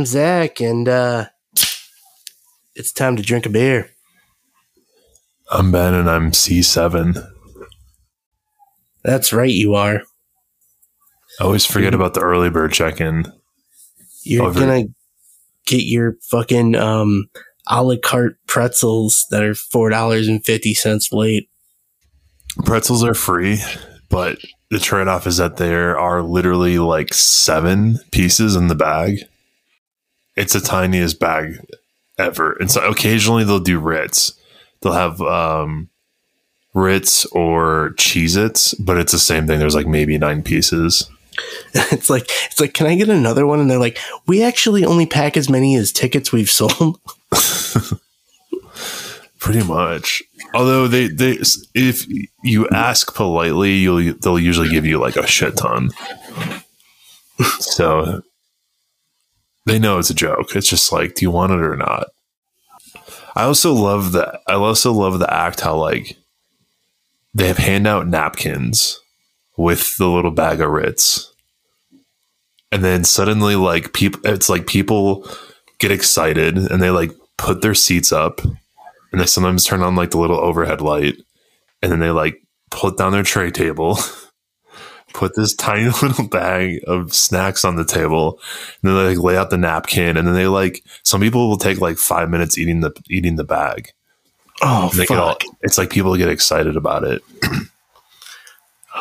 I'm Zach, and uh, it's time to drink a beer. I'm Ben, and I'm C7. That's right, you are. I always forget about the early bird check in. You're Over. gonna get your fucking um, a la carte pretzels that are four dollars and fifty cents late. Pretzels are free, but the trade off is that there are literally like seven pieces in the bag. It's the tiniest bag ever. And so occasionally they'll do Ritz. They'll have um, Ritz or Cheez Its, but it's the same thing. There's like maybe nine pieces. it's like it's like, can I get another one? And they're like, we actually only pack as many as tickets we've sold. Pretty much. Although they, they if you ask politely, you'll they'll usually give you like a shit ton. so they know it's a joke. It's just like, do you want it or not? I also love that. I also love the act how like they have handout napkins with the little bag of Ritz, and then suddenly like people, it's like people get excited and they like put their seats up and they sometimes turn on like the little overhead light and then they like put down their tray table put this tiny little bag of snacks on the table and then they like lay out the napkin and then they like some people will take like five minutes eating the eating the bag Oh get all, fuck! it's like people get excited about it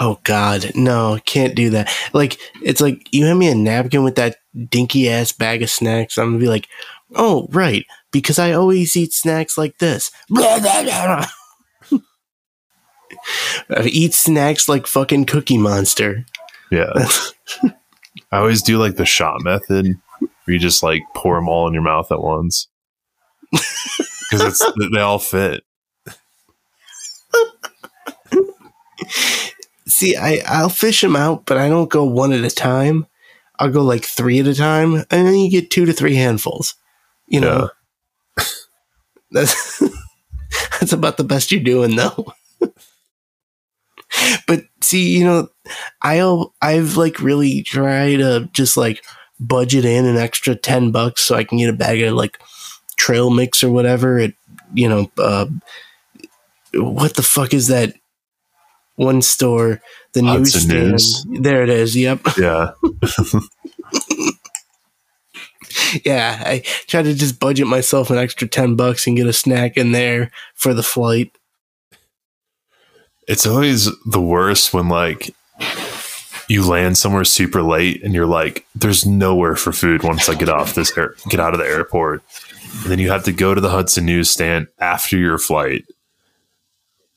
Oh god, no, can't do that. Like it's like you hand me a napkin with that dinky ass bag of snacks. I'm gonna be like, oh right, because I always eat snacks like this. Eat snacks like fucking Cookie Monster. yeah i always do like the shot method where you just like pour them all in your mouth at once because it's they all fit See, I I'll fish them out, but I don't go one at a time. I'll go like three at a time, and then you get two to three handfuls. You know, that's that's about the best you're doing, though. But see, you know, I'll I've like really tried to just like budget in an extra ten bucks so I can get a bag of like trail mix or whatever. At you know, uh, what the fuck is that one store? The Hudson newsstand. News. There it is. Yep. yeah Yeah, I try to just budget myself an extra ten bucks and get a snack in there for the flight. It's always the worst when like you land somewhere super late and you're like, there's nowhere for food once I get off this air, get out of the airport. And then you have to go to the Hudson newsstand after your flight,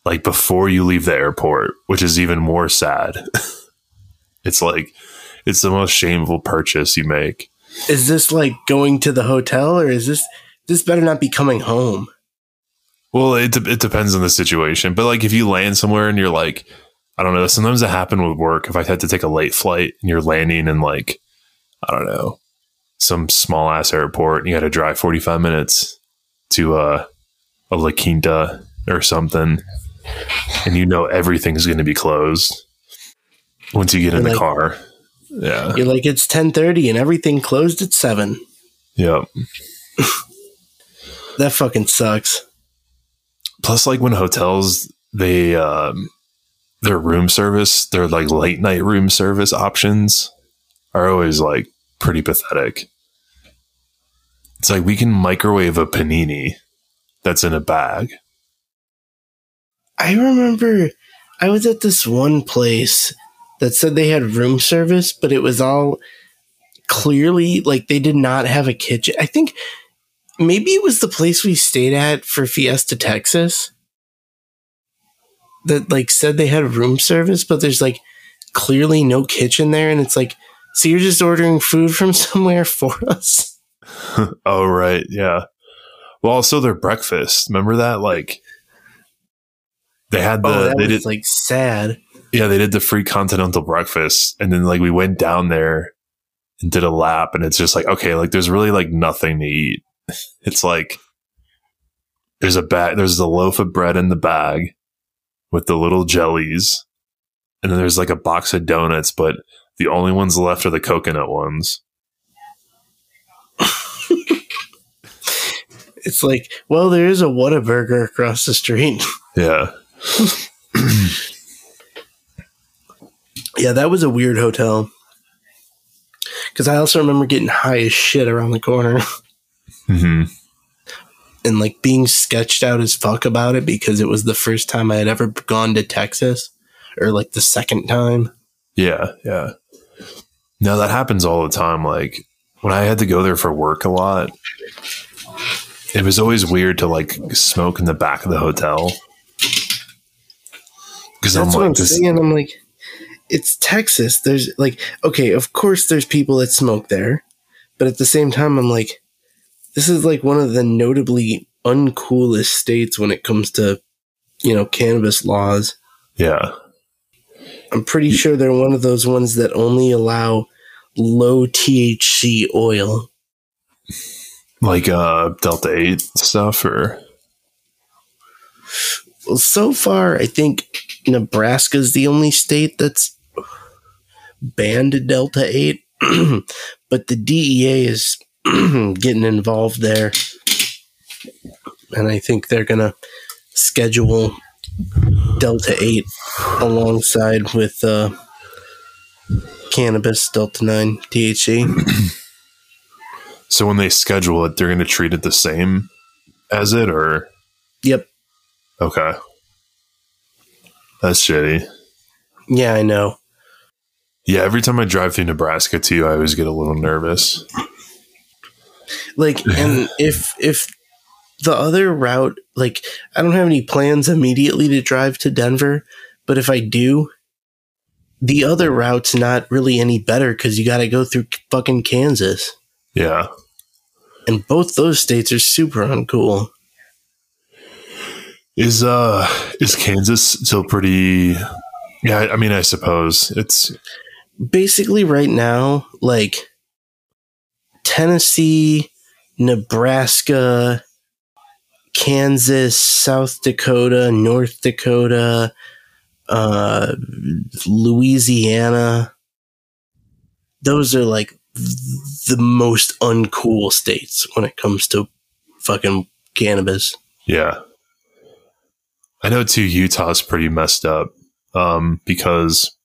like before you leave the airport, which is even more sad. it's like it's the most shameful purchase you make. Is this like going to the hotel, or is this this better not be coming home? Well, it, de- it depends on the situation. But like if you land somewhere and you're like, I don't know, sometimes it happen with work. If I had to take a late flight and you're landing in like, I don't know, some small ass airport and you had to drive 45 minutes to uh, a La Quinta or something, and you know everything's going to be closed once you get in Or the car. Yeah. You're like it's ten thirty and everything closed at seven. Yeah. That fucking sucks. Plus like when hotels they um their room service their like late night room service options are always like pretty pathetic it's like we can microwave a panini that's in a bag I remember I was at this one place that said they had room service, but it was all clearly like they did not have a kitchen. I think maybe it was the place we stayed at for Fiesta, Texas. That like said they had room service, but there's like clearly no kitchen there, and it's like, so you're just ordering food from somewhere for us? oh right yeah well also their breakfast remember that like they had the oh, that they was did like sad. yeah they did the free continental breakfast and then like we went down there and did a lap and it's just like okay like there's really like nothing to eat it's like there's a bag there's a loaf of bread in the bag with the little jellies and then there's like a box of donuts but the only ones left are the coconut ones It's like, well, there is a Whataburger across the street. Yeah. yeah, that was a weird hotel. Because I also remember getting high as shit around the corner hmm and like being sketched out as fuck about it because it was the first time I had ever gone to Texas or like the second time. Yeah, yeah. No, that happens all the time. Like when I had to go there for work a lot, it was always weird to like smoke in the back of the hotel. Because I'm That's what like, I'm this, saying. I'm like, it's Texas. There's like, okay, of course there's people that smoke there, but at the same time, I'm like, this is like one of the notably uncoolest states when it comes to, you know, cannabis laws. yeah, I'm pretty sure they're one of those ones that only allow low THC oil. like uh Delta Eight stuff, or Well, so far, I think Nebraska's the only state that's banned Delta 8, but the DEA is getting involved there. And I think they're going to schedule Delta 8 alongside with uh, cannabis, Delta 9, THC. so when they schedule it, they're going to treat it the same as it, or Yep. okay, that's shitty. Yeah, I know. Yeah, every time I drive through Nebraska too, I always get a little nervous. Like and if if the other route like i don't have any plans immediately to drive to denver but if i do the other route's not really any better because you got to go through fucking kansas Yeah, and both those states are super uncool is uh is Kansas still pretty? Yeah, I mean, I suppose it's basically right now like tennessee nebraska kansas south dakota north dakota uh louisiana those are like the most uncool states when it comes to fucking cannabis Yeah. I know too Utah's pretty messed up um, because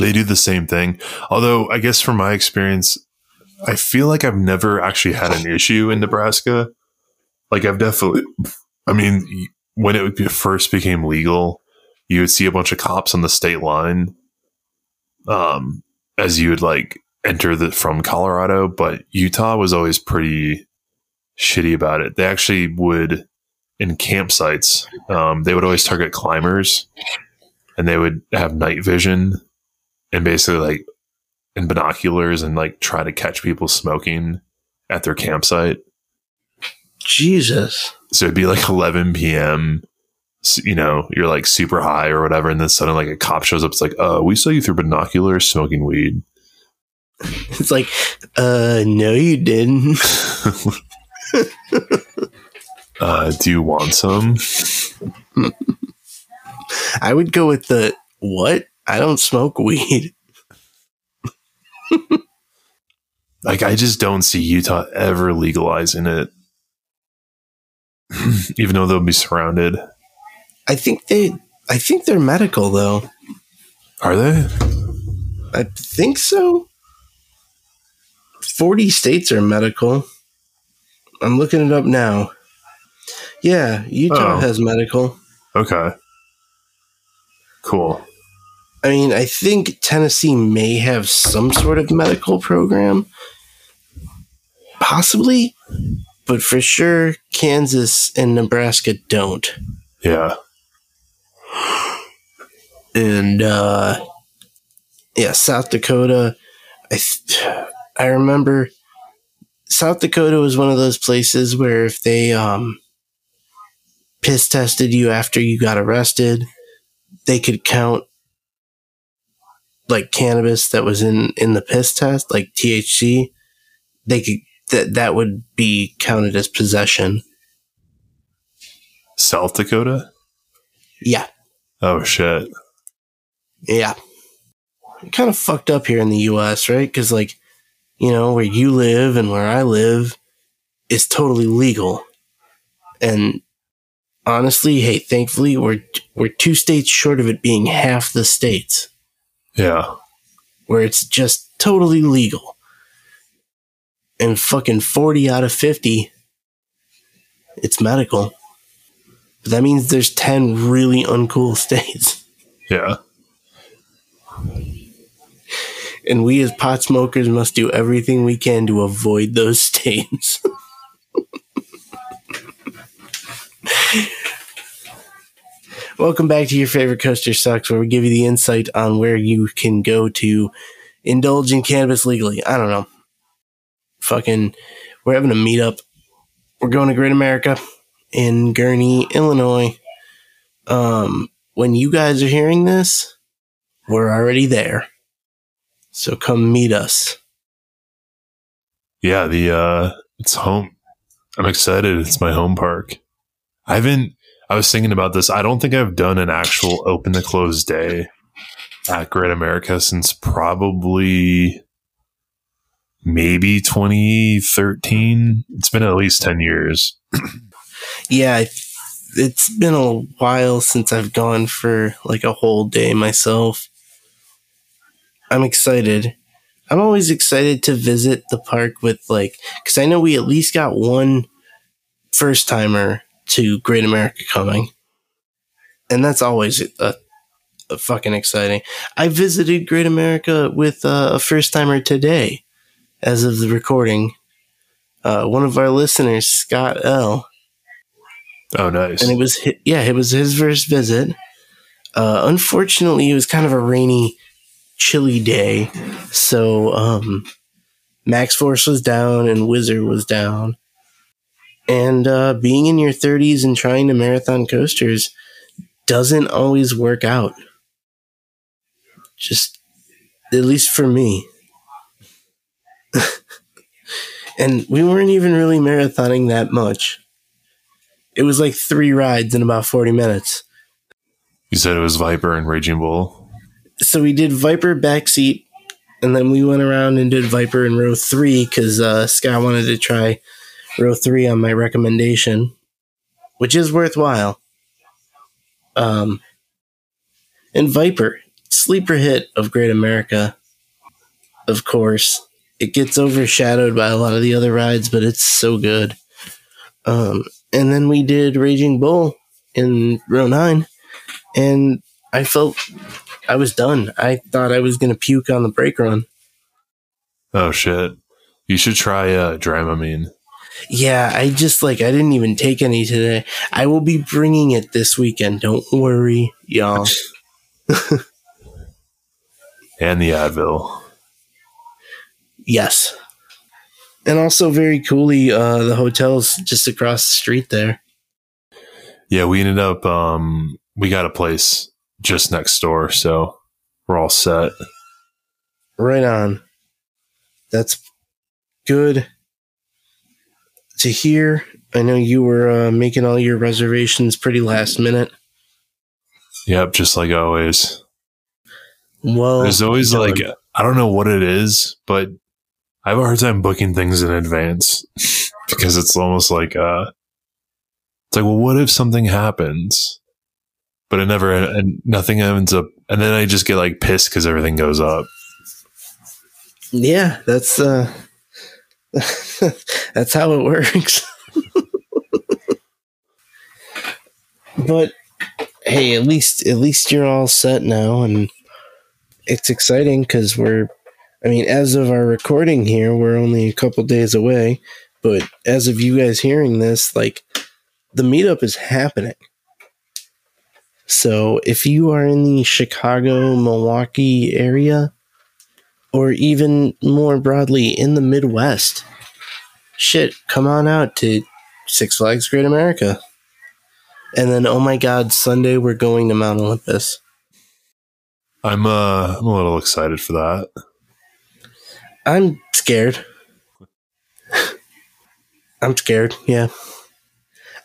they do the same thing. Although I guess from my experience, I feel like I've never actually had an issue in Nebraska. Like I've definitely, I mean, when it first became legal, you would see a bunch of cops on the state line, um, as you would like enter the from Colorado. But Utah was always pretty shitty about it. They actually would in campsites, um, they would always target climbers and they would have night vision and basically like in binoculars and like try to catch people smoking at their campsite. jesus So it'd be like 11 p.m. You know, you're like super high or whatever, and then suddenly like a cop shows up. It's like, oh, we saw you through binoculars smoking weed. it's like uh no you didn't Uh, do you want some? I would go with the what? I don't smoke weed. Like, I just don't see Utah ever legalizing it, even though they'll be surrounded. I think they I think they're medical though. Are they? I think so. 40 states are medical. I'm looking it up now. Yeah, Utah Oh. has medical. Okay. Cool. I mean, I think Tennessee may have some sort of medical program. Possibly, but for sure Kansas and Nebraska don't. Yeah. and uh yeah south dakota i th- i remember south dakota was one of those places where if they um piss tested you after you got arrested they could count like cannabis that was in in the piss test like thc they could that that would be counted as possession South Dakota? yeah Oh, shit. Yeah. Kind of fucked up here in the US, right? Because, like, you know, where you live and where I live, is totally legal. And honestly, hey, thankfully we're we're two states short of it being half the states Yeah. where it's just totally legal. And fucking 40 out of 50 it's medical. But that means there's 10 really uncool states. Yeah. And we as pot smokers must do everything we can to avoid those states. Welcome back to your favorite coaster sucks, where we give you the insight on where you can go to indulge in cannabis legally. I don't know. Fucking, we're having a meetup. We're going to Great America in Gurnee, Illinois. Um, when you guys are hearing this, we're already there. So come meet us. Yeah, the uh it's home. I'm excited. It's my home park. I haven't I was thinking about this. I don't think I've done an actual open to close day at Great America since probably maybe 2013. It's been at least 10 years. Yeah, it's been a while since I've gone for like a whole day myself. I'm excited. I'm always excited to visit the park with like, because I know we at least got one first timer to Great America coming, and that's always a, a fucking exciting. I visited Great America with uh, a first timer today, as of the recording. Uh, one of our listeners, Scott L. Oh, nice. and it was hi- yeah, it was his first visit. Uh, unfortunately, it was kind of a rainy, chilly day, so um, Maxx Force was down and Wizard was down. And uh, being in your 30s and trying to marathon coasters doesn't always work out. Just, at least for me. and we weren't even really marathoning that much. It was like three rides in about 40 minutes. you said it was Viper and Raging Bull. So we did Viper backseat, and then we went around and did Viper in row three because uh, Scott wanted to try row three on my recommendation, which is worthwhile. Um, and Viper, sleeper hit of Great America. Of course, it gets overshadowed by a lot of the other rides, but it's so good. Um, and then we did Raging Bull in row nine, and I felt I was done. I thought I was gonna puke on the brake run. Oh, shit. You should try uh, Dramamine. Yeah, I just like I didn't even take any today. I will be bringing it this weekend. Don't worry, y'all. and the Advil. Yes. And also very coolly, uh, the hotel's just across the street there. Yeah, we ended up um we got a place just next door, so we're all set. Right on. That's good to hear. I know you were uh, making all your reservations pretty last minute. Yep, just like always. Well, There's always like I don't know what it is, but I have a hard time booking things in advance because it's almost like uh it's like well what if something happens? But it never and nothing ends up and then I just get like pissed cuz everything goes up. Yeah, that's uh that's how it works. but hey, at least at least you're all set now and it's exciting cuz we're I mean, as of our recording here, we're only a couple days away, but as of you guys hearing this, like the meetup is happening. So, if you are in the Chicago, Milwaukee area, or even more broadly in the Midwest, shit, come on out to Six Flags Great America. And then, oh my God, Sunday we're going to Mount Olympus. I'm uh I'm a little excited for that. I'm scared. I'm scared, yeah.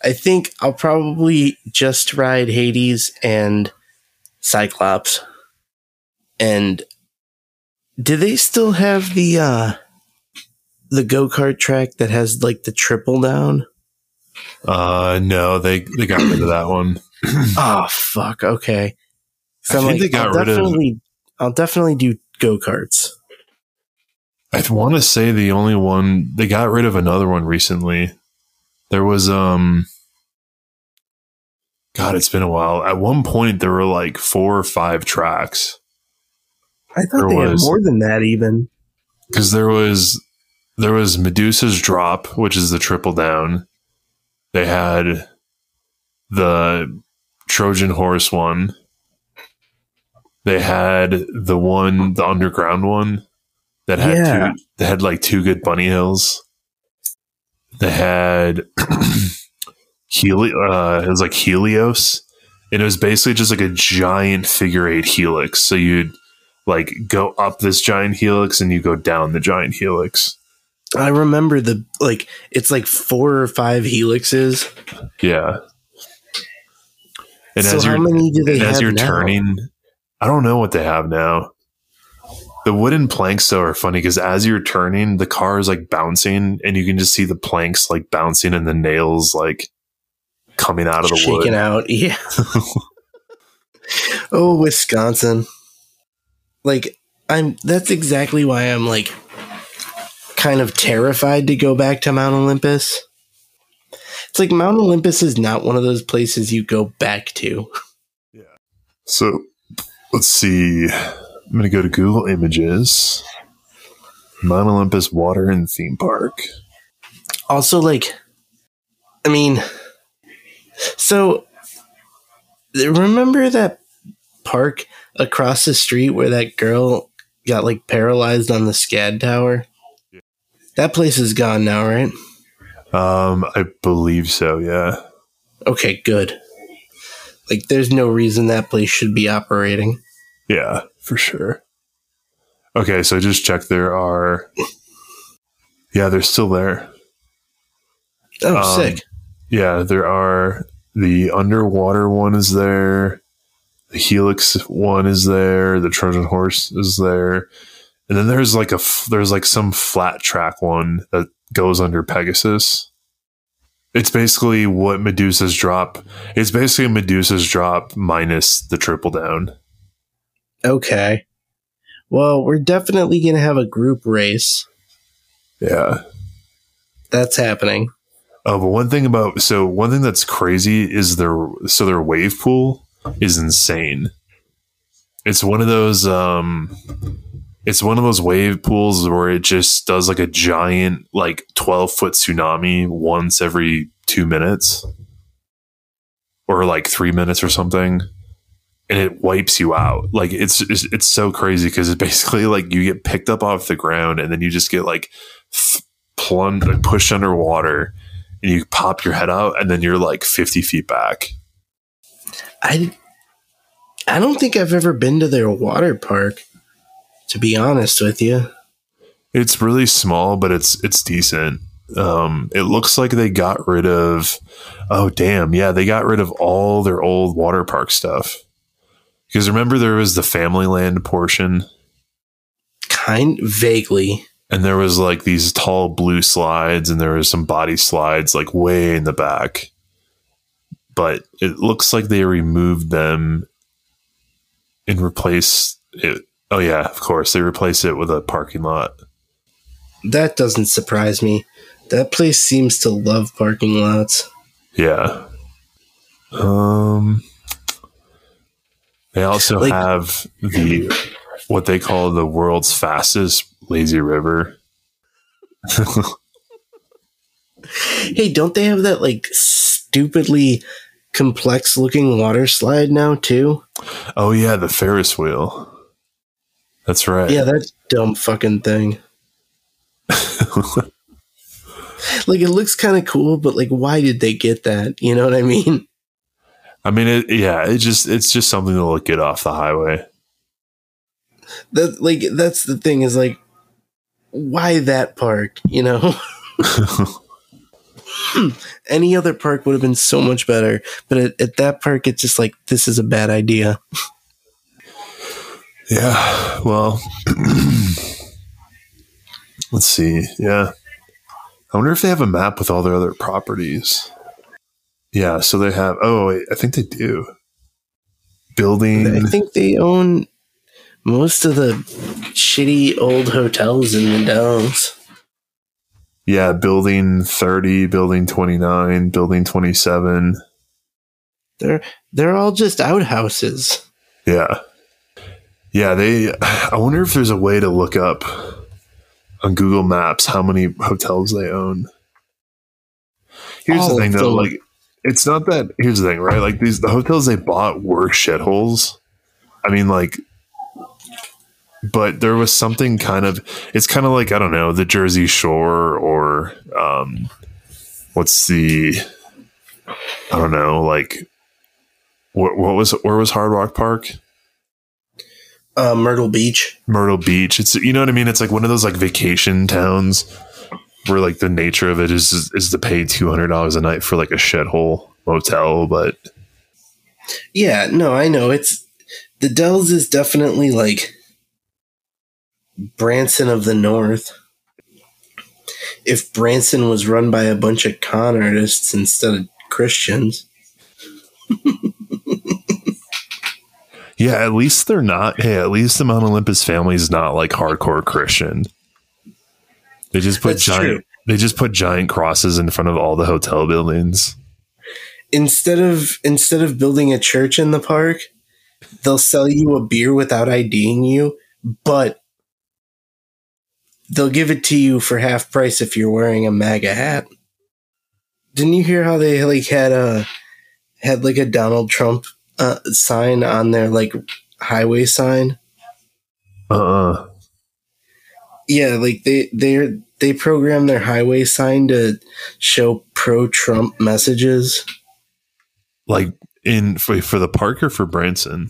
I think I'll probably just ride Hades and Cyclops. And do they still have the uh the go kart track that has like the triple down? Uh, no, they they got rid of that one. oh fuck. Okay. I think they got I'll rid of- I'll definitely do go karts. I want to say the only one they got rid of another one recently. There was um God, it's been a while. At one point there were like four or five tracks I thought There they had more than that even. cuz there was there was Medusa's drop, which is the triple down. They had the Trojan horse one. They had the one the underground one that had Yeah. two, that had like two good bunny hills. They had Heli- uh, it was like Helios, and it was basically just like a giant figure eight helix. So you'd like go up this giant helix and you go down the giant helix. I remember the like it's like four or five helixes. Yeah. And so as how you're many do they as you're now? turning, I don't know what they have now. The wooden planks though are funny because as you're turning, the car is like bouncing, and you can just see the planks like bouncing and the nails like coming out of the shaking wood. out. Yeah. oh, Wisconsin. Like I'm that's exactly why I'm like kind of terrified to go back to Mount Olympus. It's like Mount Olympus is not one of those places you go back to. Yeah. So let's see. I'm gonna go to Google Images. Mount Olympus Water and Theme Park. Also like I mean so remember that park across the street where that girl got like paralyzed on the SCAD tower? That place is gone now, right? Um, I believe so. Yeah. Okay, good. Like, there's no reason that place should be operating. Yeah, for sure. Okay, so just check. There are. Yeah, they're still there. Oh, Um, sick. Yeah, there are. The underwater one is there. The Helix one is there. The Trojan Horse is there. And then there's like a there's like some flat track one that goes under Pegasus. It's basically what Medusa's drop. It's basically Medusa's drop minus the triple down. Okay. Well, we're definitely going to have a group race. Yeah. That's happening. Oh, but one thing about so one thing that's crazy is their so their wave pool is insane. It's one of those um it's one of those wave pools where it just does like a giant like 12 foot tsunami once every 2 minutes or like 3 minutes or something and it wipes you out. Like it's it's, it's so crazy cuz it's basically like you get picked up off the ground and then you just get like th- plunged like pushed underwater and you pop your head out and then you're like 50 feet back. I, I don't think I've ever been to their water park, to be honest with you. It's really small, but it's it's decent. Um, it looks like they got rid of. Oh damn! Yeah, they got rid of all their old water park stuff. Because remember, there was the Family Land portion, Kind vaguely. and there was like these tall blue slides, and there was some body slides like way in the back. But it looks like they removed them and replaced it. Oh yeah, of course they replaced it with a parking lot. That doesn't surprise me. That place seems to love parking lots. Yeah. Um they also Like- have the what they call the world's fastest lazy river. Hey, don't they have that like stupidly complex looking water slide now too? Oh yeah, the Ferris wheel. That's right. Yeah, that dumb fucking thing. Like it looks kind of cool, but like why did they get that? You know what I mean? I mean it yeah, it just it's just something to look get off the highway. That like that's the thing is like why that park, you know? Any other park would have been so much better, but at, at that park it's just like this is a bad idea. Yeah. Well let's see. Yeah. I wonder if they have a map with all their other properties. Yeah, so they have. Oh, wait, I think they do. Building. I think they own most of the shitty old hotels in the Dells. Yeah, building 30, building 29, building 27. They're they're all just outhouses. Yeah. Yeah, they I wonder if there's a way to look up on Google Maps how many hotels they own. Here's All the oh, thing though, like it's not that here's the thing, right? Like these the hotels they bought were shitholes. I mean like but there was something kind of it's kind of like I don't know, the Jersey Shore or um what's the I don't know, like what what was where was Hard Rock Park? Uh, Myrtle Beach. Myrtle Beach. It's you know what I mean. It's like one of those like vacation towns where like the nature of it is is, is to pay two hundred dollars a night for like a shithole motel. But Yeah, no, I know. It's the Dells is definitely like Branson of the North. If Branson was run by a bunch of con artists instead of Christians. yeah, at least they're not. Hey, at least the Mount Olympus family is not like hardcore Christian. They just put That's giant. true. They just put giant crosses in front of all the hotel buildings. Instead of instead of building a church in the park, they'll sell you a beer without IDing you, but they'll give it to you for half price if you're wearing a MAGA hat. Didn't you hear how they like had a had like a Donald Trump uh, sign on their like highway sign? Uh. uh Yeah, like they they they program their highway sign to show pro Trump messages Like in for, for the park or for Branson,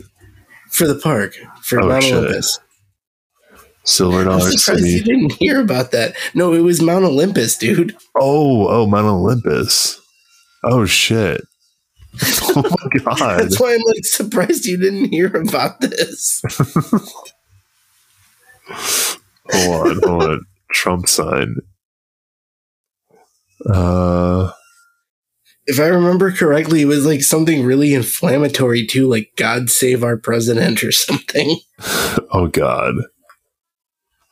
for the park for Oh, Mount. Olympus. Silver dollars. I'm Dollar surprised you didn't hear about that. No, it was Mount Olympus, dude. Oh, oh, Mount Olympus. Oh shit. Oh my god. That's why I'm like surprised you didn't hear about this. hold on, hold on. Trump sign. Uh If I remember correctly, it was like something really inflammatory too, like God save our president or something. oh god.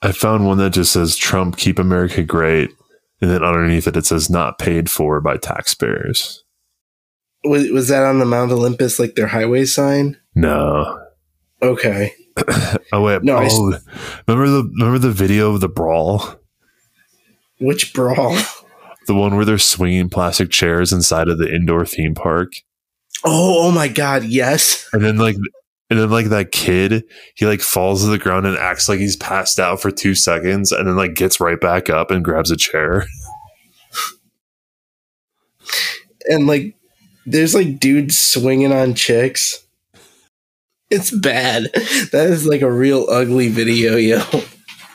I found one that just says Trump keep America great. And then underneath it it says not paid for by taxpayers. Was, was that on the Mount Olympus, like their highway sign? No. Okay. Oh wait. No, I oh, remember the remember the video of the brawl? Which brawl? The one where they're swinging plastic chairs inside of the indoor theme park? Oh, oh my God, yes. And then like and then like that kid, he like falls to the ground and acts like he's passed out for two seconds and then like gets right back up and grabs a chair. And like, there's like dudes swinging on chicks. It's bad. That is like a real ugly video, yo.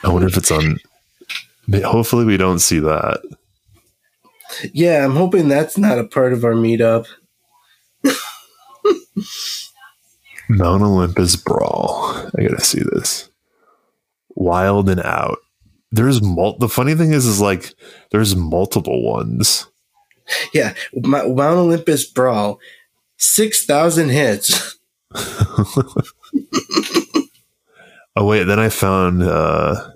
I wonder if it's on hopefully we don't see that. Yeah, I'm hoping that's not a part of our meetup. Mount Olympus Brawl. I gotta see this. Wild and out. There's mul- the funny thing is is like there's multiple ones. Yeah, Mount Olympus Brawl, 6,000 hits. Oh wait, then I found uh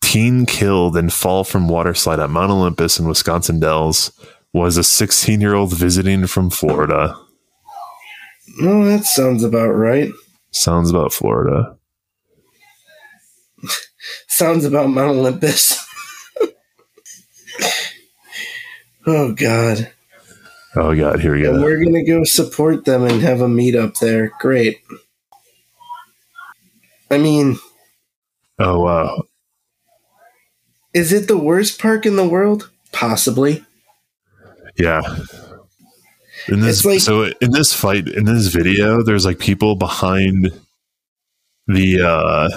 teen killed in fall from water slide at Mount Olympus in Wisconsin Dells was a 16 year old visiting from Florida. No, that sounds about right. Sounds about Florida. Sounds about Mount Olympus. oh, God. Oh god, here we go. And we're going to go support them and have a meetup there. Great. I mean, Oh wow. is it the worst park in the world? Possibly. Yeah. In this like- so in this fight in this video, there's like people behind the uh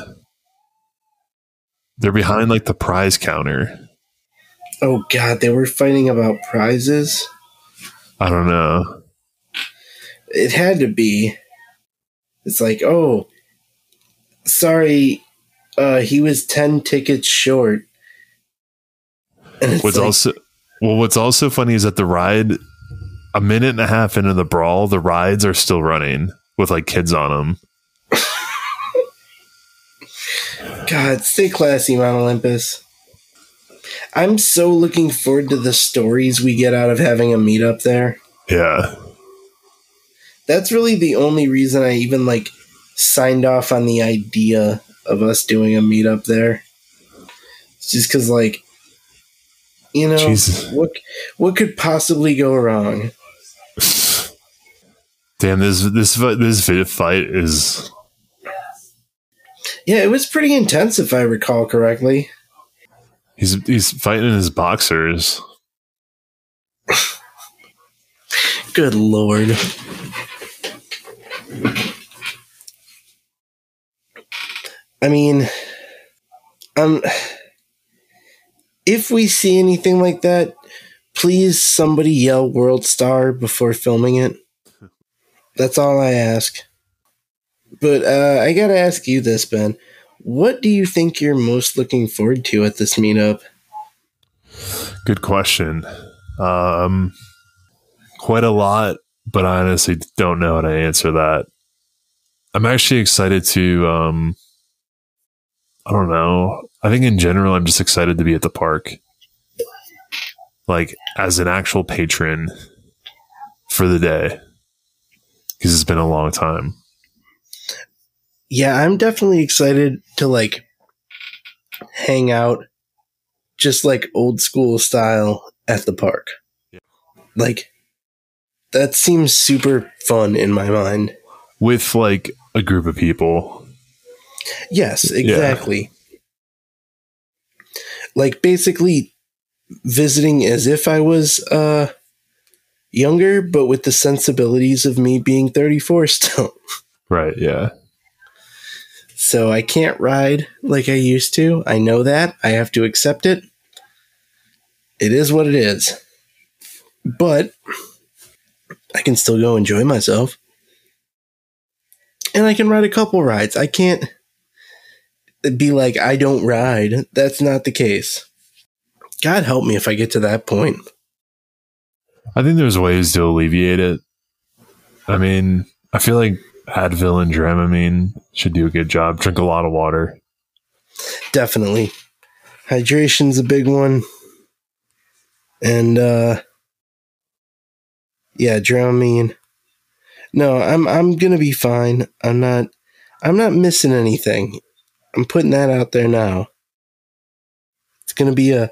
they're behind like the prize counter. Oh, God, they were fighting about prizes? I don't know. It had to be. It's like, oh, sorry, uh, he was 10 tickets short. What's like, also well, what's also funny is that the ride, a minute and a half into the brawl, the rides are still running with like kids on them. God, stay classy, Mount Olympus. I'm so looking forward to the stories we get out of having a meetup there. Yeah, That's really the only reason I even like signed off on the idea of us doing a meetup there. It's just because, like, you know, Jesus. what what could possibly go wrong? Damn this this this fight is Yeah, it was pretty intense, if I recall correctly. he's he's fighting his boxers. Good lord. I mean, um, if we see anything like that, please somebody yell World Star before filming it. That's all I ask. But uh, I gotta ask you this, Ben. What do you think you're most looking forward to at this meetup? Good question. Um, quite a lot, but I honestly don't know how to answer that. I'm actually excited to. Um, I don't know. I think in general, I'm just excited to be at the park, like as an actual patron for the day, because it's been a long time. yeah, I'm definitely excited to like hang out just like old school style at the park. Yeah. Like that seems super fun in my mind. with like a group of people. Yes, exactly. Like basically visiting as if I was uh younger but with the sensibilities of me being 34 still. Right. Yeah. So I can't ride like I used to. I know that. I have to accept it. It is what it is. But I can still go enjoy myself. And I can ride a couple rides. I can't be like, I don't ride. That's not the case. God help me if I get to that point. I think there's ways to alleviate it. I mean, I feel like Advil and Dramamine should do a good job. Drink a lot of water. Definitely. Hydration's a big one. And uh yeah, Dramamine. No, I'm I'm gonna be fine. I'm not I'm not missing anything. I'm putting that out there now. It's gonna be a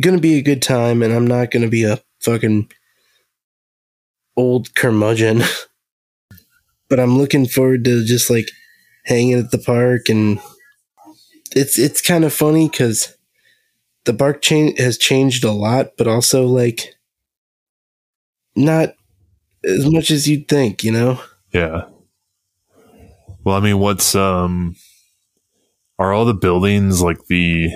gonna be a good time and I'm not gonna be a fucking old curmudgeon. but I'm looking forward to just like hanging at the park and it's it's kind of funny because the park chain has changed a lot, but also like not as much as you'd think, you know. Yeah. Well, I mean, what's um are all the buildings like the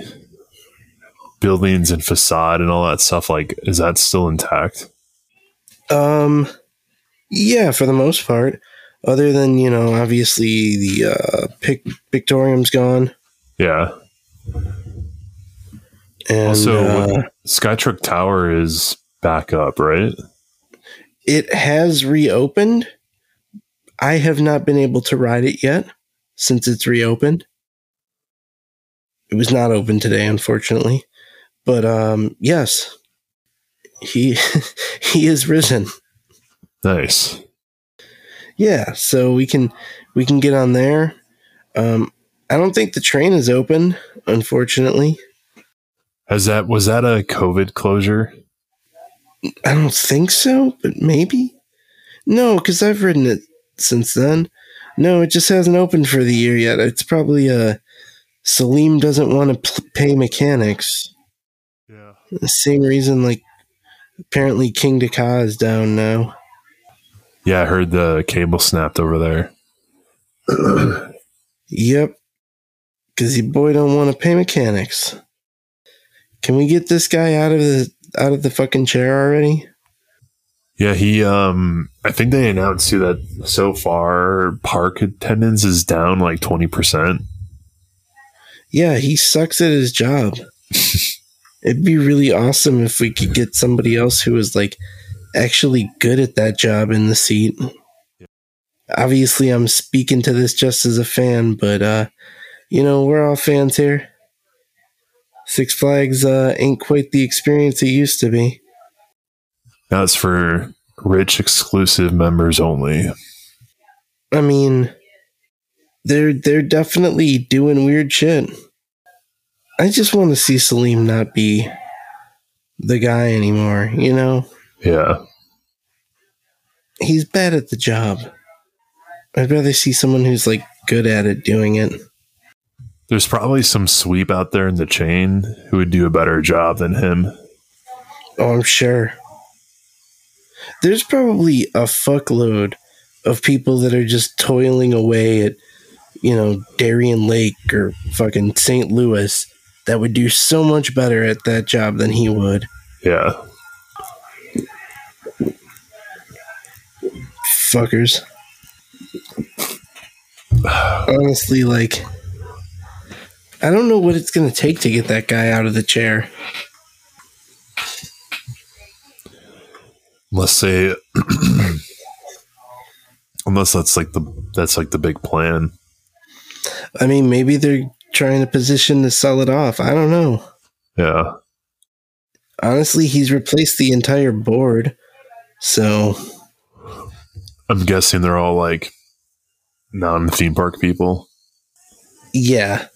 buildings and facade and all that stuff like is that still intact? Um, yeah, for the most part, other than you know, obviously the uh, pic- Pictorium's gone, Yeah. and also, uh, Sky Trek Tower is back up, right? it has reopened. I have not been able to ride it yet since it's reopened. It was not open today, unfortunately. But um, yes, he he is risen. Nice. Yeah, so we can we can get on there. Um, I don't think the train is open, unfortunately. Has that was that a COVID closure? I don't think so, but maybe. No, because I've ridden it since then. No, it just hasn't opened for the year yet. It's probably uh Selim doesn't want to pay mechanics. The same reason, like apparently Kingda Ka is down now. Yeah, I heard the cable snapped over there. Yep, because your boy don't want to pay mechanics. Can we get this guy out of the out of the fucking chair already? Yeah, he um I think they announced too that so far park attendance is down like 20%. Yeah, he sucks at his job. It'd be really awesome if we could get somebody else who was like actually good at that job in the seat. Obviously, I'm speaking to this just as a fan, but uh, you know, we're all fans here. Six Flags uh, ain't quite the experience it used to be. That's for rich exclusive members only. I mean, they're they're definitely doing weird shit. I just want to see Selim not be the guy anymore, you know? Yeah. He's bad at the job. I'd rather see someone who's like good at it doing it. There's probably some sweep out there in the chain who would do a better job than him. Oh, I'm sure. There's probably a fuckload of people that are just toiling away at, you know, Darien Lake or fucking St. Louis that would do so much better at that job than he would. Yeah. Fuckers. Honestly, like, I don't know what it's going to take to get that guy out of the chair. Let's say unless that's like the that's like the big plan. I mean, maybe they're trying to position to sell it off. I don't know. Yeah. Honestly, he's replaced the entire board. So I'm guessing they're all like non theme park people. Yeah.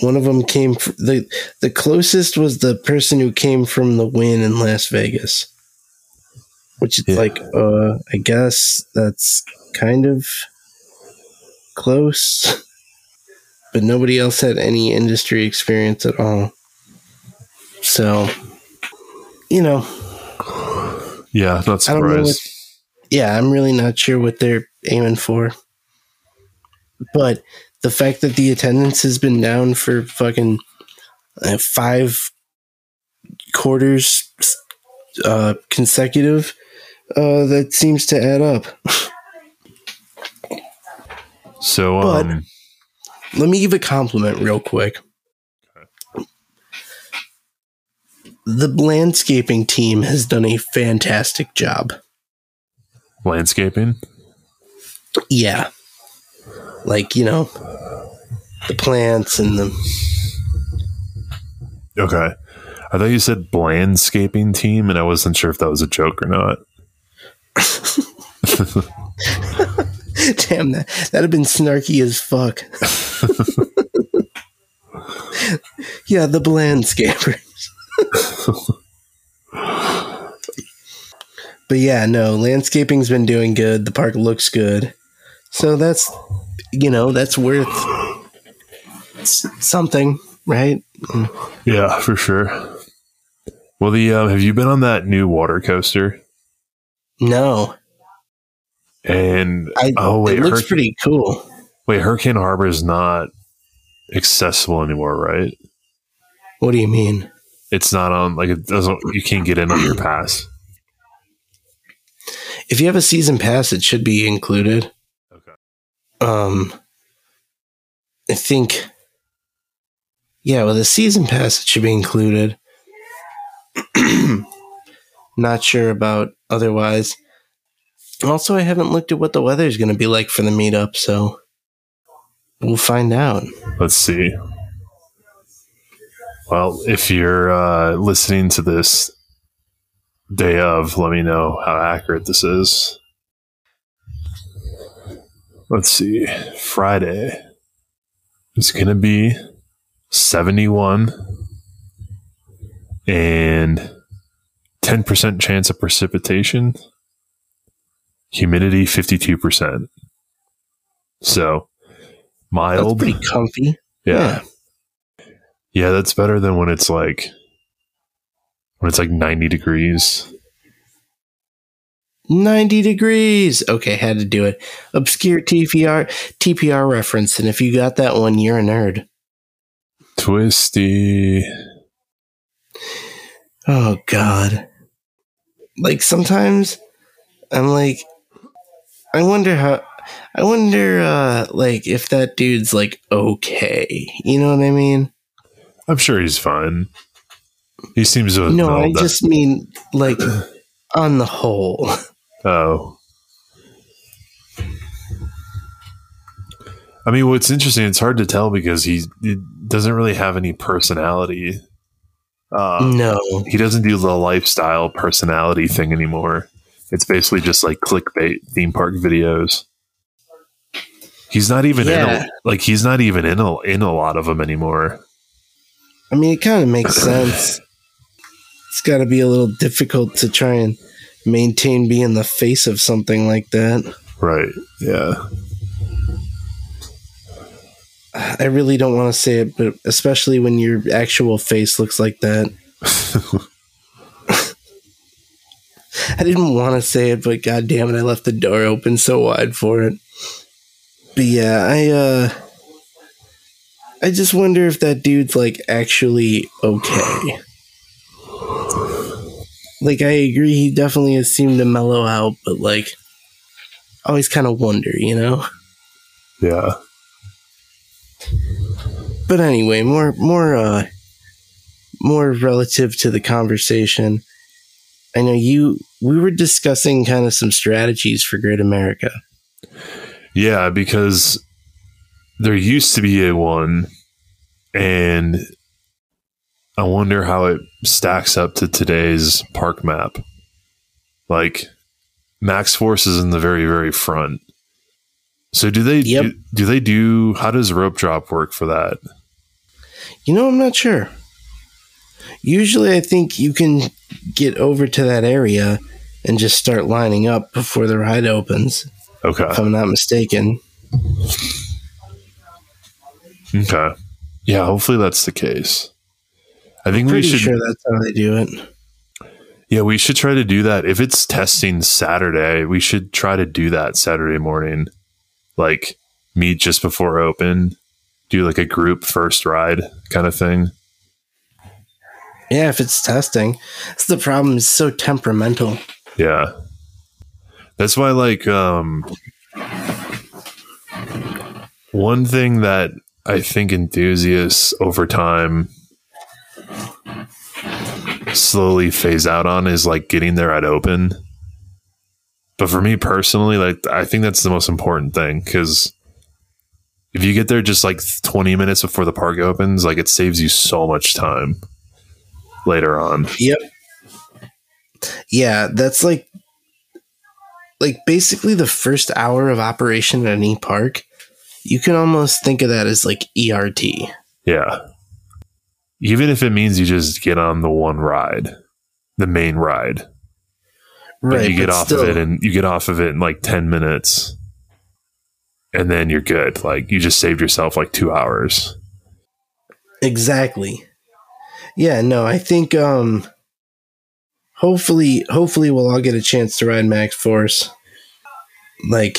One of them came fr- the the closest was the person who came from the Wynn in Las Vegas. Which is Yeah. like uh I guess that's kind of close. But nobody else had any industry experience at all. So you know, Yeah, not I don't know surprised. yeah, I'm really not sure what they're aiming for. But the fact that the attendance has been down for fucking uh, five quarters uh, consecutive, uh, that seems to add up. So But- um Let me give a compliment real quick. The landscaping team has done a fantastic job. landscaping. Yeah. Like, you know, the plants and the Okay. I thought you said landscaping team, and I wasn't sure if that was a joke or not. Damn that that'd have been snarky as fuck. yeah, the bland landscapers. but yeah, no, landscaping's been doing good. The park looks good. So that's you know, that's worth something, right? Yeah, for sure. Well, the um, have you been on that new water coaster? No. And I oh wait, it looks Hurricane, pretty cool. wait, Hurricane Harbor is not accessible anymore, right? What do you mean? It's not on like it doesn't. You can't get in on your pass. If you have a season pass, it should be included. Okay. Um, I think, yeah, with a season pass, it should be included. Not sure about otherwise. Also, I haven't looked at what the weather is going to be like for the meetup, so we'll find out. Let's see. Well, if you're uh, listening to this day of, let me know how accurate this is. Let's see. Friday is going to be 71 and 10% chance of precipitation, humidity 52%. So That's mild. pretty comfy. yeah. Yeah, that's better than when it's like when it's like 90 degrees. 90 degrees. Okay, had to do it. Obscure TPR TPR reference, and if you got that one, you're a nerd. Twisty. Oh god. Like sometimes I'm like I wonder how I wonder uh like if that dude's like okay. You know what I mean? I'm sure he's fine. He seems to have No, I that. just mean like on the whole. Oh. I mean, what's interesting, it's hard to tell because he, he doesn't really have any personality. Uh, No. he doesn't do the lifestyle personality thing anymore. It's basically just like clickbait theme park videos. He's not even in a, like he's not even in a, in a lot of them anymore. I mean, it kind of makes sense. It's got to be a little difficult to try and maintain being the face of something like that. Right. Yeah. I really don't want to say it, but especially when your actual face looks like that. I didn't want to say it, but god damn it, I left the door open so wide for it. But yeah, I uh I just wonder if that dude's like actually okay. Like I agree he definitely has seemed to mellow out, but like I always kind of wonder, you know? Yeah. But anyway, more more uh more relative to the conversation. I know you we were discussing kind of some strategies for Great America. Yeah, because there used to be a one, and I wonder how it stacks up to today's park map. Like, Maxx Force is in the very, very front. So do they Yep. do, do they do how does rope drop work for that? You know, I'm not sure. Usually I think you can get over to that area and just start lining up before the ride opens, Okay. if I'm not mistaken. Okay. Yeah, hopefully that's the case. I think we Pretty should sure that's how they do it. Yeah, we should try to do that. If it's testing Saturday, we should try to do that Saturday morning. Like meet just before open, do like a group first ride kind of thing. Yeah, if it's testing. That's the problem, Is so temperamental. Yeah. That's why like um one thing that I think enthusiasts over time slowly phase out on is like getting there at open. But for me personally, like I think that's the most important thing because if you get there just like 20 minutes before the park opens, like it saves you so much time later on. Yep. Yeah, that's like like basically the first hour of operation at any park. You can almost think of that as like ERT. Yeah. Even if it means you just get on the one ride, the main ride. But you get off still- of it and you get off of it in like 10 minutes. And then you're good. Like you just saved yourself like 2 hours. Exactly. Yeah, no, I think um hopefully hopefully we'll all get a chance to ride Maxx Force. Like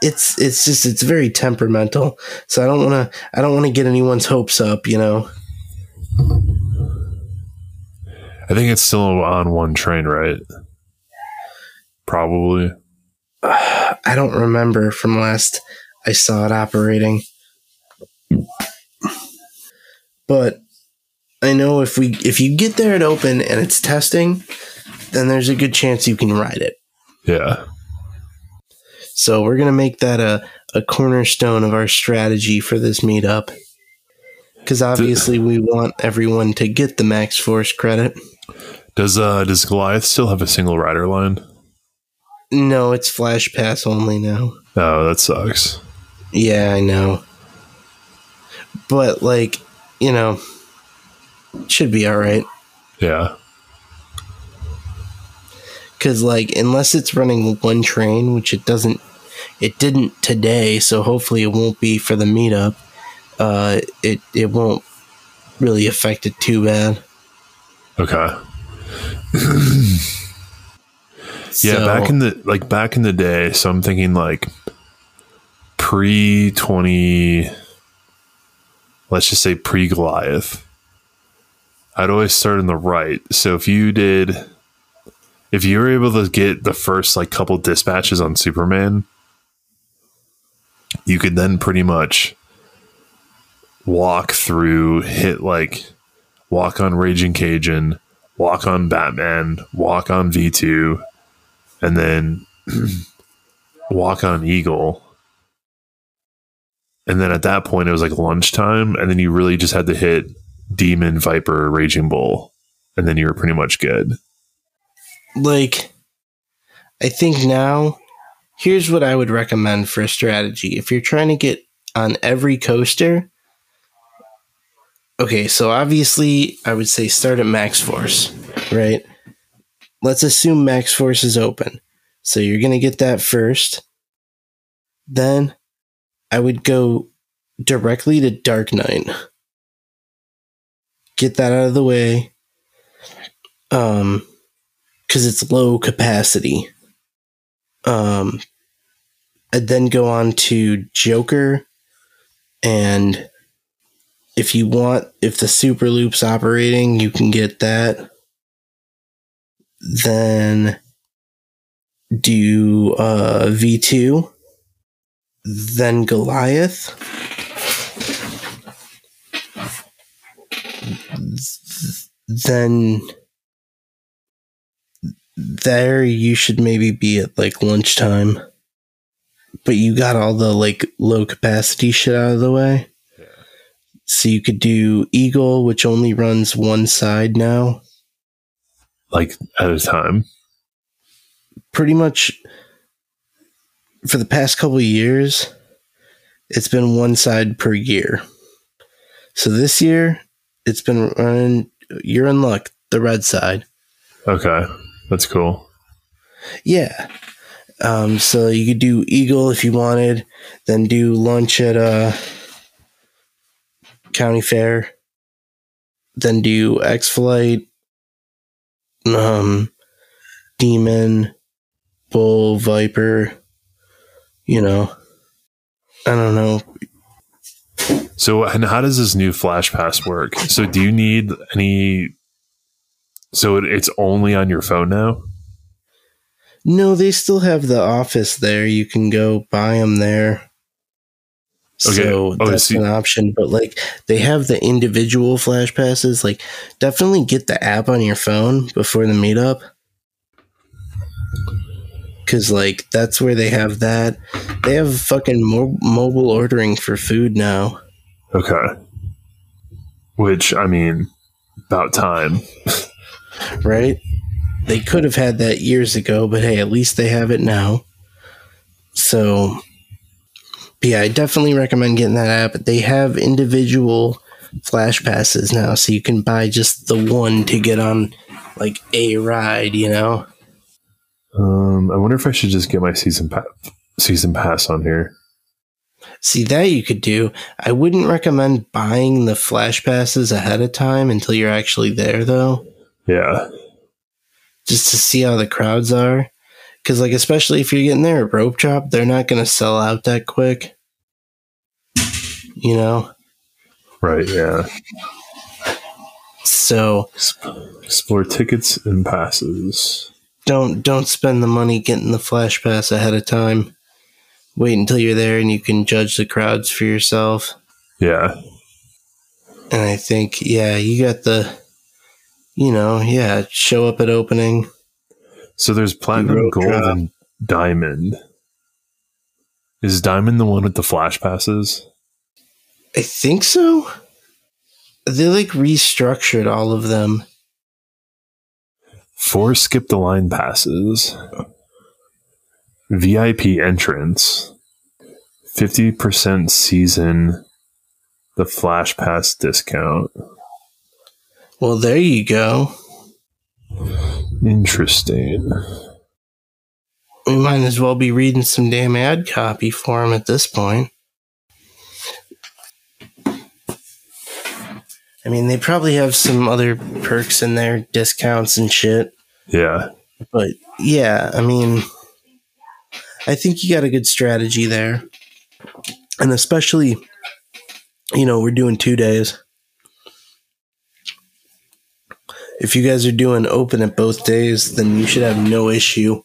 it's it's just it's very temperamental. So I don't want to I don't want to get anyone's hopes up, you know. I think it's still on one train, right? Probably. I don't remember from last I saw it operating. But I know if we if you get there at open and it's testing, then there's a good chance you can ride it. Yeah. So we're gonna make that a, a cornerstone of our strategy for this meetup. Because obviously we want everyone to get the Maxx Force credit. Does uh does Goliath still have a single rider line? No, it's Flash Pass only now. Oh, that sucks. Yeah, I know. But like, you know, should be all right. Yeah. Because like, unless it's running one train, which it doesn't, it didn't today, so hopefully it won't be for the meetup. Uh, it it won't really affect it too bad. Okay. Yeah, So- back in the like back in the day, so I'm thinking like pre 20 let's just say pre Goliath. I'd always start on the right. So if you did if you were able to get the first like couple dispatches on Superman, you could then pretty much walk through, hit like walk on Raging Cajun, walk on Batman, walk on V2, and then walk on Eagle. And then at that point, it was like lunchtime, and then you really just had to hit Demon, Viper, Raging Bull, and then you were pretty much good. Like, I think now, here's what I would recommend for a strategy. If you're trying to get on every coaster, okay, so obviously, I would say start at Maxx Force, right? Let's assume Maxx Force is open. So you're going to get that first. Then I would go directly to Dark Knight. Get that out of the way. Um, because it's low capacity. Um, and then go on to Joker, and if you want, if the Super Loop's operating, you can get that. Then do uh, V2, then Goliath. Then there you should maybe be at like lunchtime. But you got all the like low capacity shit out of the way. So you could do Eagle, which only runs one side now. Like at a time. Pretty much for the past couple of years, it's been one side per year. So this year, it's been running. You're in luck. The red side. Okay. That's cool. Yeah. Um, so you could do Eagle if you wanted, then do lunch at uh, County Fair, then do X Flight, um, Demon, Bull, Viper. You know, I don't know. So, and how does this new Flash Pass work? So, do you need any? So, it's only on your phone now. No, they still have the office there. You can go buy them there. Okay. So Oh, that's an option. But like they have the individual flash passes. Like definitely get the app on your phone before the meetup. Cause like that's where they have that. They have fucking mo- mobile ordering for food now. Okay. Which I mean, about time. right? They could have had that years ago, but hey, at least they have it now. So, yeah, I definitely recommend getting that app. They have individual flash passes now, so you can buy just the one to get on like a ride, you know? Um, I wonder if I should just get my season pass season pass on here. See, that you could do. I wouldn't recommend buying the flash passes ahead of time until you're actually there, though. Yeah. just to see how the crowds are. Because, like, especially if you're getting there at rope drop, they're not going to sell out that quick. You know? Right. Yeah. So Explore tickets and passes. Don't don't spend the money getting the flash pass ahead of time. Wait until you're there and you can judge the crowds for yourself. Yeah. And I think, yeah, you got the, you know, yeah, show up at opening. So there's platinum, gold, drop. and diamond. Is diamond the one with the flash passes? I think so. They like restructured all of them. Four skip the line passes. VIP entrance. 50% season. The flash pass discount. Well, there you go. Interesting. We might as well be reading some damn ad copy for him at this point. I mean, they probably have some other perks in there, discounts and shit. Yeah. But yeah, I mean, I think you got a good strategy there. And especially, you know, we're doing two days. If you guys are doing open at both days, then you should have no issue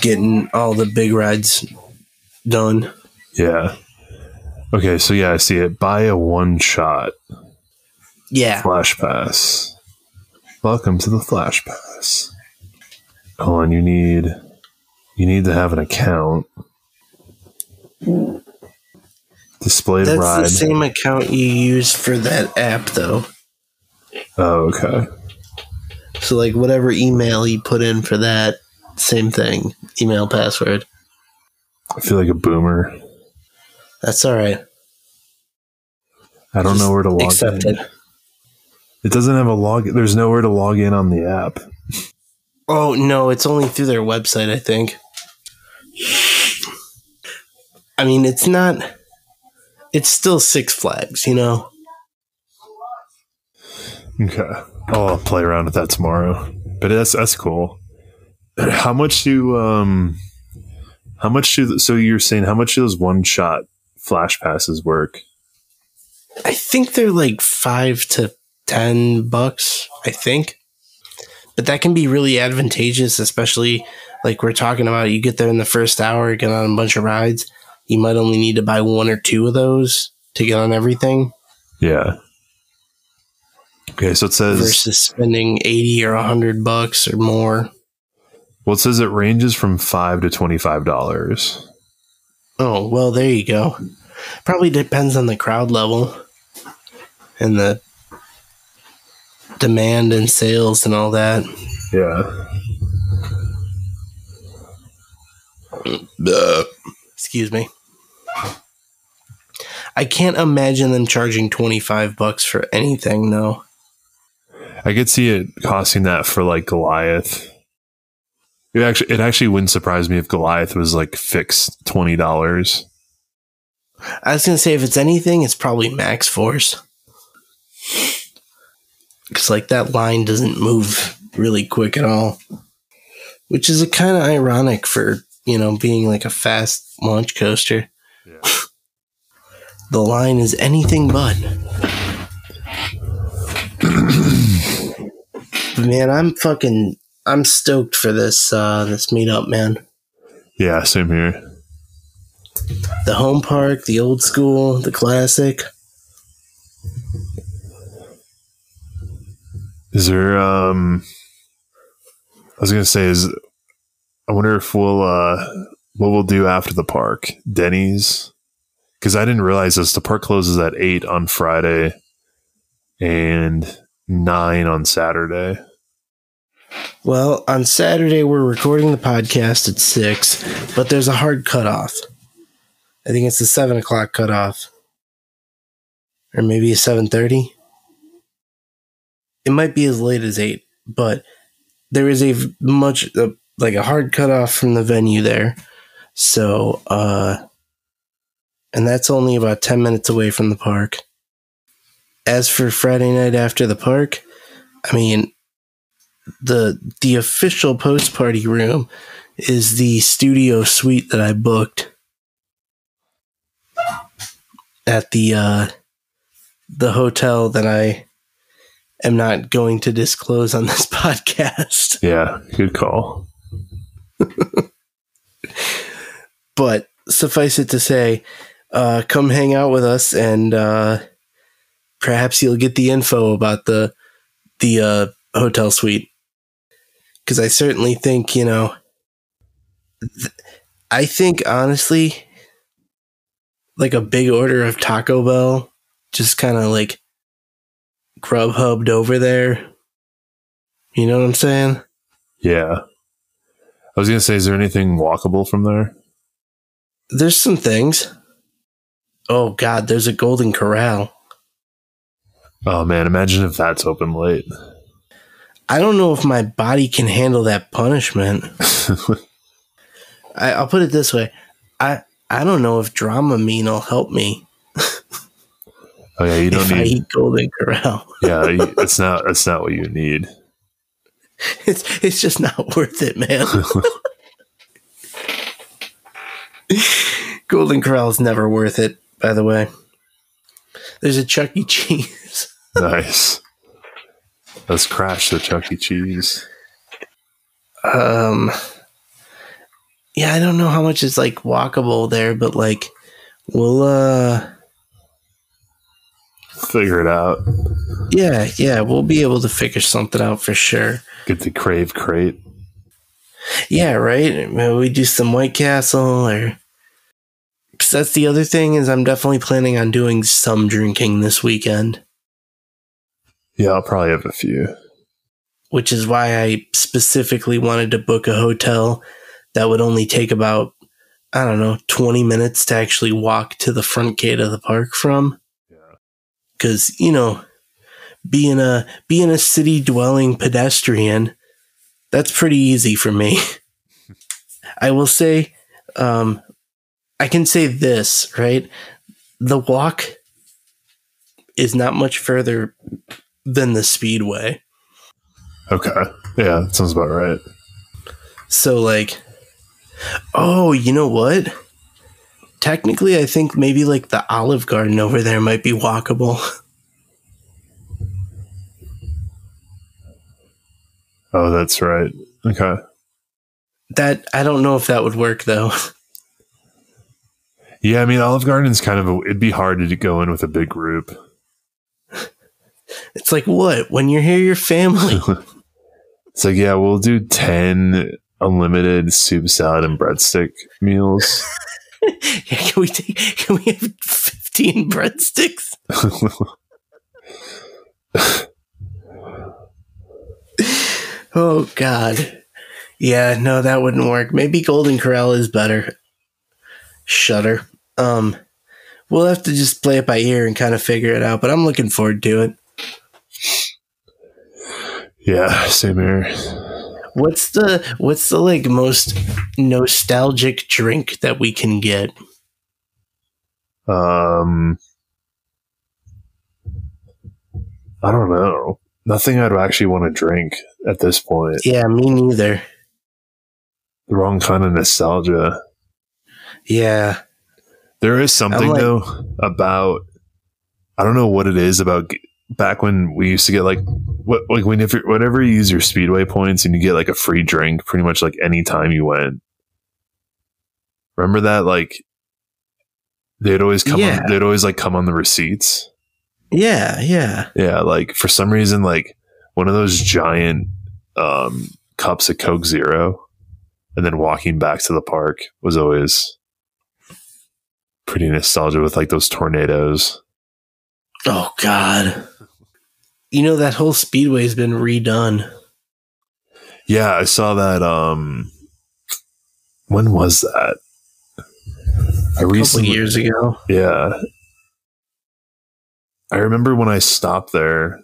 getting all the big rides done. Yeah. Okay, so yeah, I see it. Buy a one shot. Yeah. Flash Pass. Welcome to the Flash Pass. Hold on, you need you need to have an account. Displayed That's ride. the same account you use for that app, though. Oh, okay. So, like, whatever email you put in for that, same thing. Email password. I feel like a boomer. That's all right. I don't Just know where to log Accept in. it. It doesn't have a log. There's nowhere to log in on the app. Oh no, it's only through their website, I think. I mean, it's not. It's still Six Flags, you know. Okay. I'll play around with that tomorrow. But that's that's cool. How much do um how much do so you're saying how much do those one shot flash passes work? I think they're like five to ten bucks. I think, but that can be really advantageous, especially like we're talking about. You get there in the first hour, get on a bunch of rides. You might only need to buy one or two of those to get on everything Yeah. Okay, so it says versus spending eighty or hundred bucks or more. well it says it ranges from five to twenty five dollars. Oh, well, there you go. Probably depends on the crowd level and the demand and sales and all that. Yeah. Excuse me. I can't imagine them charging 25 bucks for anything, though. I could see it costing that for like Goliath. It actually it actually wouldn't surprise me if Goliath was like fixed twenty dollars. I was going to say, if it's anything, it's probably Maxx Force. Because, like, that line doesn't move really quick at all. Which is kind of ironic for, you know, being like a fast launch coaster. Yeah. The line is anything but. man, I'm fucking I'm stoked for this uh this meetup, man. Yeah, same here. The home park, the old school, the classic. Is there um I was gonna say is I wonder if we'll uh what we'll do after the park. Denny's. Because I didn't realize this. The park closes at eight on Friday and nine on Saturday. Well, on Saturday we're recording the podcast at six, but there's a hard cutoff. I think it's the seven o'clock cutoff, or maybe a seven thirty. It might be as late as eight, but there is a much like a hard cutoff from the venue there. So, uh, and that's only about ten minutes away from the park. As for Friday night after the park, I mean, the the official post party room is the studio suite that I booked at the uh the hotel that I am not going to disclose on this podcast. Yeah, good call. But suffice it to say, uh come hang out with us and uh perhaps you'll get the info about the the uh hotel suite. Cuz I certainly think, you know, th- I think honestly like a big order of Taco Bell just kind of like Grubhubbed over there. You know what I'm saying? Yeah. I was gonna say, is there anything walkable from there? There's some things. Oh god, there's a Golden Corral. Oh man, imagine if that's open late. I don't know if my body can handle that punishment. I, I'll put it this way: I I don't know if Dramamine will help me oh yeah, you don't if I need. eat Golden Corral. Yeah, it's not. That's not what you need. It's it's just not worth it, man. Golden Corral is never worth it. By the way, there's a Chuck E. Cheese. nice. Let's crash the Chuck E. Cheese. Um, yeah, I don't know how much is like walkable there, but like we'll uh figure it out. Yeah, yeah, we'll be able to figure something out for sure. Get the crave crate. Yeah, right. Maybe we do some White Castle, or because that's the other thing is I'm definitely planning on doing some drinking this weekend, Yeah, I'll probably have a few. which is why I specifically wanted to book a hotel that would only take about I don't know 20 minutes to actually walk to the front gate of the park from. Because you know being a being a city dwelling pedestrian that's pretty easy for me i will say um i can say this right the walk is not much further than the speedway Okay. Yeah, that sounds about right. so like oh you know what technically i think maybe like the olive garden over there might be walkable Oh, that's right. Okay. that i don't know if that would work though Yeah, I mean, Olive Garden's kind of a, it'd be hard to go in with a big group. It's like what? When you're here, your family. It's like, yeah, we'll do 10 unlimited soup, salad, and breadstick meals. yeah, can we take? Can we have fifteen breadsticks? Oh God. Yeah, no, that wouldn't work. Maybe Golden Corral is better. Shutter. Um, we'll have to just play it by ear and kind of figure it out. But I'm looking forward to it. yeah, same here. What's the what's the like most nostalgic drink that we can get? Um, I don't know. Nothing I'd actually want to drink at this point. Yeah, me neither. The wrong kind of nostalgia. Yeah. There is something like- though about I don't know what it is about back when we used to get like what like when if you- whenever you use your speedway points and you get like a free drink pretty much like any time you went. Remember that like they'd always come Yeah. on, they'd always like come on the receipts. Yeah, yeah. Yeah, like for some reason like one of those giant um cups of Coke Zero and then walking back to the park was always pretty nostalgic with like those tornadoes. Oh God. You know that whole speedway's been redone. Yeah, I saw that. Um, when was that? I A couple recently, years ago. yeah. I remember when I stopped there.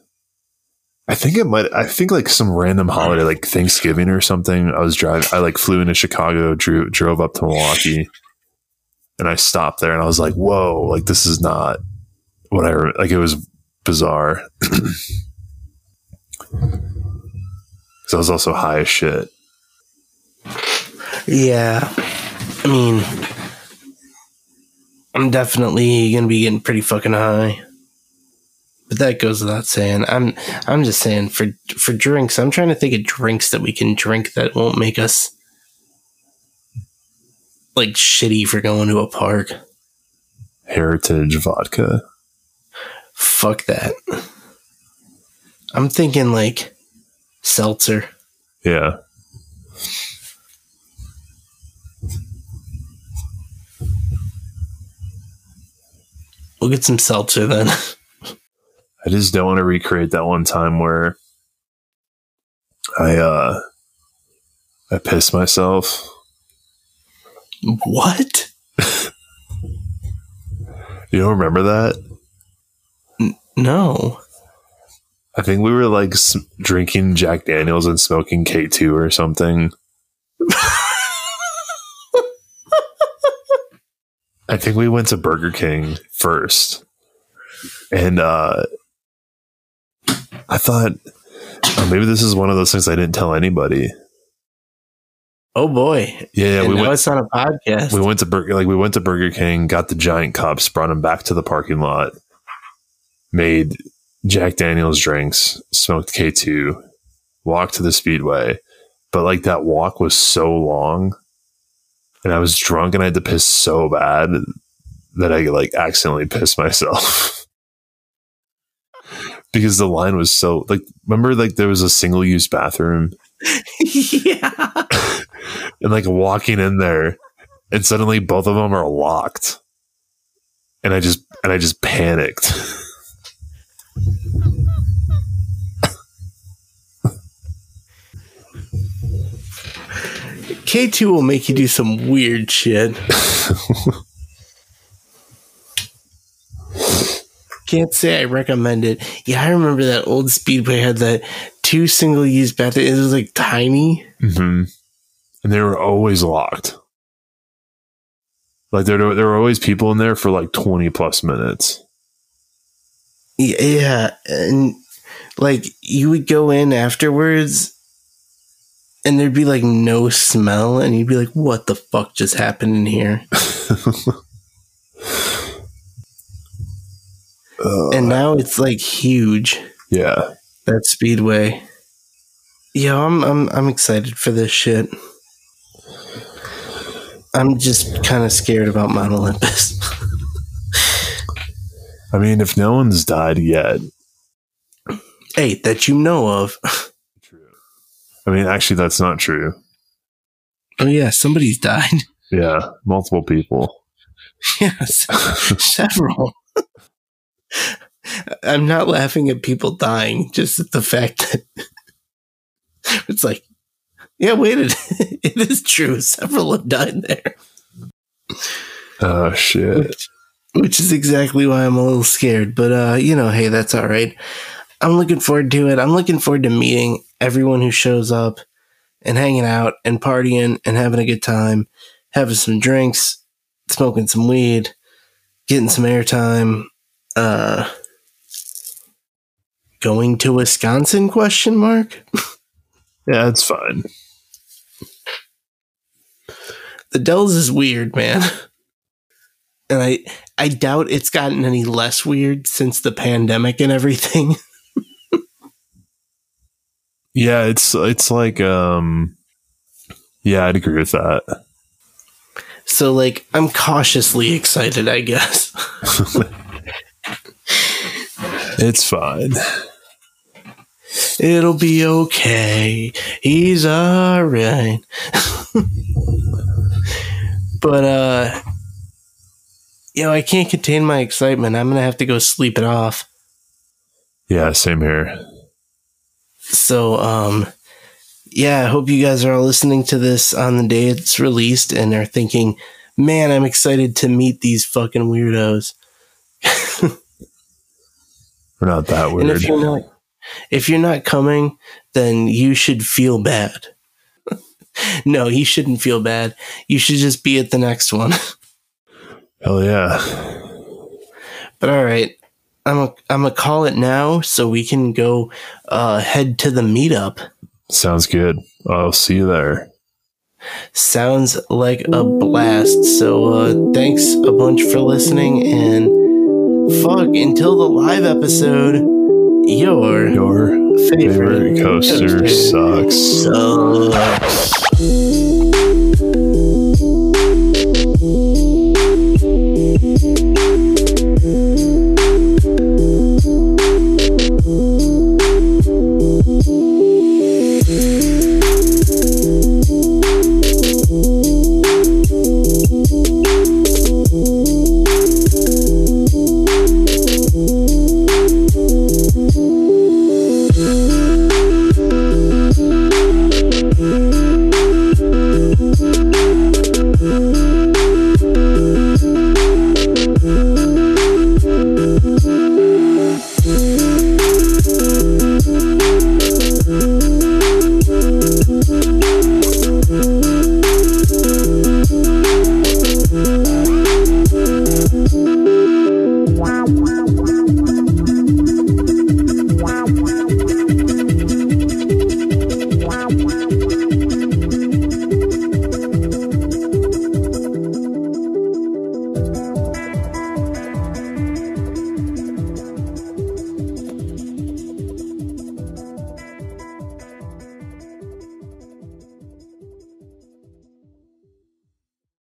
I think it might. I think like some random holiday, like Thanksgiving or something. I was driving. I like flew into Chicago, drew, drove up to Milwaukee, and I stopped there, and I was like, "Whoa! Like this is not what I re- like." It was bizarre. Because I was also high as shit. Yeah. I mean I'm definitely gonna be getting pretty fucking high. But that goes without saying. I'm I'm just saying for for drinks, I'm trying to think of drinks that we can drink that won't make us like shitty for going to a park. Heritage vodka. Fuck that. I'm thinking like seltzer. Yeah. We'll get some seltzer then. I just don't want to recreate that one time where I uh I pissed myself. what? You don't remember that? No. I think we were like s- drinking Jack Daniels and smoking K2 or something. I think we went to Burger King first. And uh I thought oh, maybe this is one of those things I didn't tell anybody. Oh boy. Yeah, yeah, we went it's a podcast. we went to Burger like we went to Burger King, got the giant cups, brought them back to the parking lot, made Jack Daniels drinks, smoked K two, walked to the speedway. But like that walk was so long and I was drunk and I had to piss so bad that I like accidentally pissed myself. because the line was so like remember like there was a single use bathroom yeah. and like walking in there and suddenly both of them are locked and i just and i just panicked K2 will make you do some weird shit. Can't say I recommend it. Yeah, I remember that old Speedway had that two single use bathroom. It was like tiny. hmm and they were always locked like there, there were always people in there for like 20 plus minutes Yeah, and like you would go in afterwards and there'd be like no smell and you'd be like what the fuck just happened in here? Uh, And now it's like huge. yeah That Speedway. Yeah, I'm I'm I'm excited for this shit. I'm just kind of scared about Mount Olympus. i mean if no one's died yet hey, that you know of. True. i mean actually that's not true Oh yeah, somebody's died. yeah multiple people yes, several. I'm not laughing at people dying, just at the fact that it's like, yeah, wait, it, it is true. Several have died there, oh shit which, is exactly why I'm a little scared. But uh, you know, hey, that's all right. I'm looking forward to it. I'm looking forward to meeting everyone who shows up and hanging out and partying and having a good time, having some drinks, smoking some weed, getting some airtime, uh going to Wisconsin question mark. yeah it's fine The Dells is weird, man. And I I doubt it's gotten any less weird since the pandemic and everything. yeah it's it's like um yeah i'd agree with that So like I'm cautiously excited, I guess. it's fine It'll be okay. He's alright. but uh know, I can't contain my excitement. I'm gonna have to go sleep it off. yeah same here So um yeah, I hope you guys are all listening to this on the day it's released and are thinking, man, I'm excited to meet these fucking weirdos. we're not that And weird if you're not if you're not coming, then you should feel bad. no, you shouldn't feel bad. You should just be at the next one. hell yeah but all right. I'm a, I'm gonna call it now so we can go uh, head to the meetup. sounds good i'll see you there Sounds like a blast. So uh, thanks a bunch for listening and fuck until the live episode. Your your favorite, favorite coaster coaster sucks sucks.